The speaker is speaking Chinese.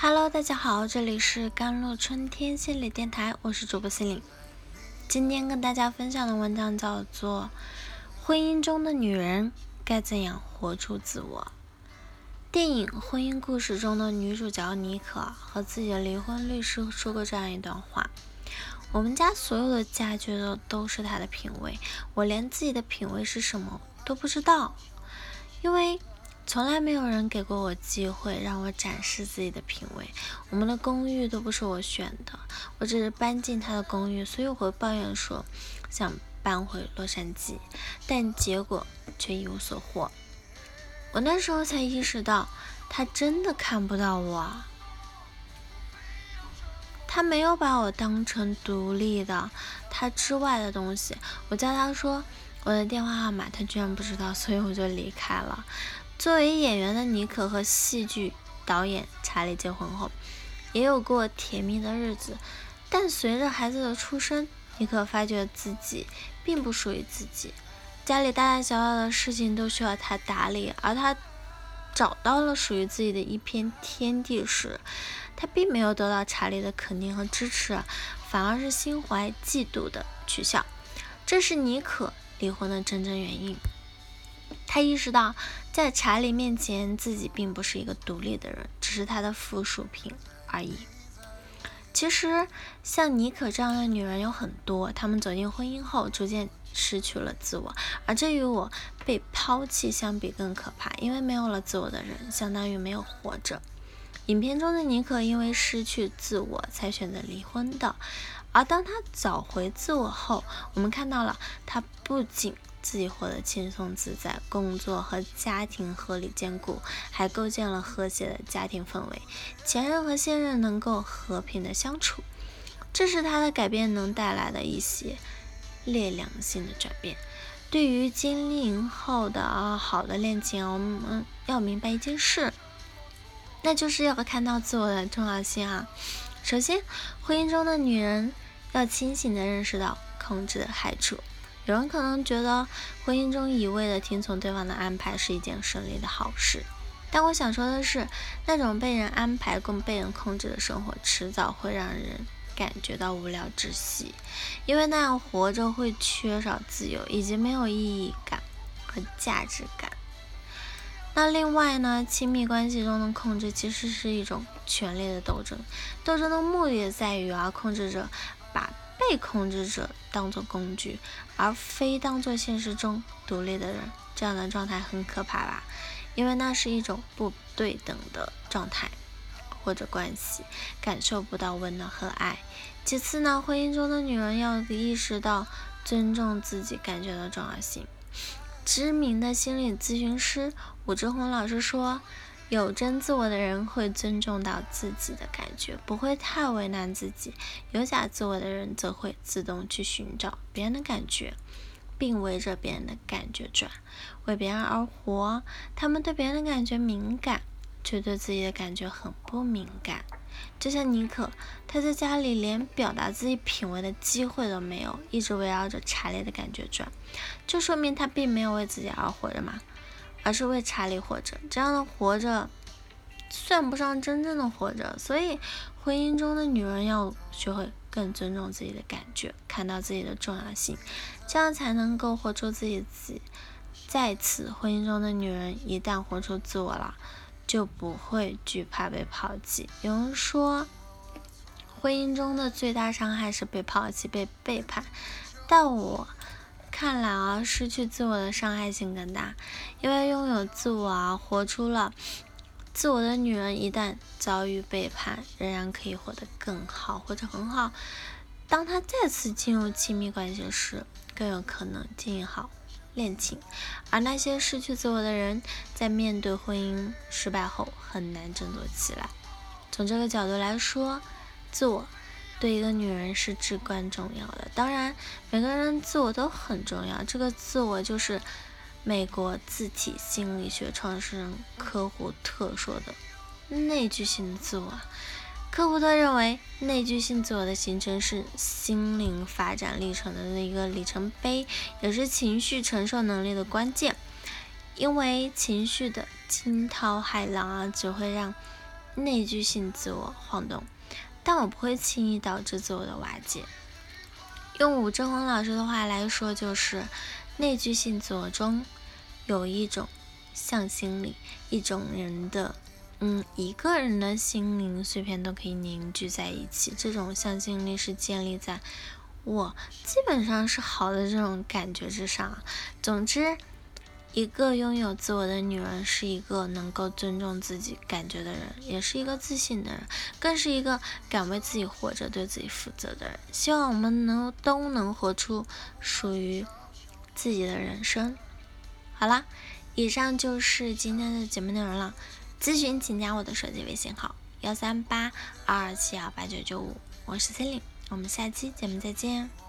Hello，大家好，这里是甘露春天心理电台，我是主播心灵。今天跟大家分享的文章叫做《婚姻中的女人该怎样活出自我》。电影《婚姻故事》中的女主角妮可和自己的离婚律师说过这样一段话：“我们家所有的家具都都是她的品味，我连自己的品味是什么都不知道，因为。”从来没有人给过我机会让我展示自己的品味。我们的公寓都不是我选的，我只是搬进他的公寓，所以我会抱怨说想搬回洛杉矶，但结果却一无所获。我那时候才意识到，他真的看不到我，他没有把我当成独立的他之外的东西。我叫他说我的电话号码，他居然不知道，所以我就离开了。作为演员的妮可和戏剧导演查理结婚后，也有过甜蜜的日子。但随着孩子的出生，妮可发觉自己并不属于自己，家里大大小小的事情都需要他打理。而他找到了属于自己的一片天地时，他并没有得到查理的肯定和支持，反而是心怀嫉妒的取笑。这是妮可离婚的真正原因。他意识到，在查理面前，自己并不是一个独立的人，只是他的附属品而已。其实，像妮可这样的女人有很多，她们走进婚姻后，逐渐失去了自我，而这与我被抛弃相比更可怕。因为没有了自我的人，相当于没有活着。影片中的妮可因为失去自我，才选择离婚的。而当她找回自我后，我们看到了她不仅。自己活得轻松自在，工作和家庭合理兼顾，还构建了和谐的家庭氛围。前任和现任能够和平的相处，这是他的改变能带来的一些烈良性的转变。对于经历后的啊好的恋情，我们要明白一件事，那就是要看到自我的重要性啊。首先，婚姻中的女人要清醒的认识到控制的害处。有人可能觉得婚姻中一味的听从对方的安排是一件顺利的好事，但我想说的是，那种被人安排、更被人控制的生活，迟早会让人感觉到无聊窒息，因为那样活着会缺少自由，以及没有意义感和价值感。那另外呢，亲密关系中的控制其实是一种权力的斗争，斗争的目的在于啊，控制者。被控制者当作工具，而非当作现实中独立的人，这样的状态很可怕吧？因为那是一种不对等的状态或者关系，感受不到温暖和爱。其次呢，婚姻中的女人要意识到尊重自己感觉的重要性。知名的心理咨询师武志红老师说。有真自我的人会尊重到自己的感觉，不会太为难自己；有假自我的人则会自动去寻找别人的感觉，并围着别人的感觉转，为别人而活。他们对别人的感觉敏感，却对自己的感觉很不敏感。就像妮可，她在家里连表达自己品味的机会都没有，一直围绕着查理的感觉转，就说明她并没有为自己而活着嘛。而是为查理活着，这样的活着算不上真正的活着。所以，婚姻中的女人要学会更尊重自己的感觉，看到自己的重要性，这样才能够活出自己自己。在此，婚姻中的女人一旦活出自我了，就不会惧怕被抛弃。有人说，婚姻中的最大伤害是被抛弃、被背叛，但我。看来啊，失去自我的伤害性更大，因为拥有自我啊，活出了自我的女人，一旦遭遇背叛，仍然可以活得更好或者很好。当她再次进入亲密关系时，更有可能经营好恋情。而那些失去自我的人，在面对婚姻失败后，很难振作起来。从这个角度来说，自我。对一个女人是至关重要的。当然，每个人自我都很重要。这个自我就是美国自体心理学创始人科胡特说的内聚性自我。科胡特认为，内聚性自我的形成是心灵发展历程的一个里程碑，也是情绪承受能力的关键。因为情绪的惊涛骇浪啊，只会让。内聚性自我晃动，但我不会轻易导致自我的瓦解。用武志红老师的话来说，就是内聚性自我中有一种向心力，一种人的，嗯，一个人的心灵碎片都可以凝聚在一起。这种向心力是建立在我基本上是好的这种感觉之上。总之。一个拥有自我的女人，是一个能够尊重自己感觉的人，也是一个自信的人，更是一个敢为自己活着、对自己负责的人。希望我们能都能活出属于自己的人生。好啦，以上就是今天的节目内容了。咨询请加我的手机微信号：幺三八二二七幺八九九五，我是 c e l i n e 我们下期节目再见。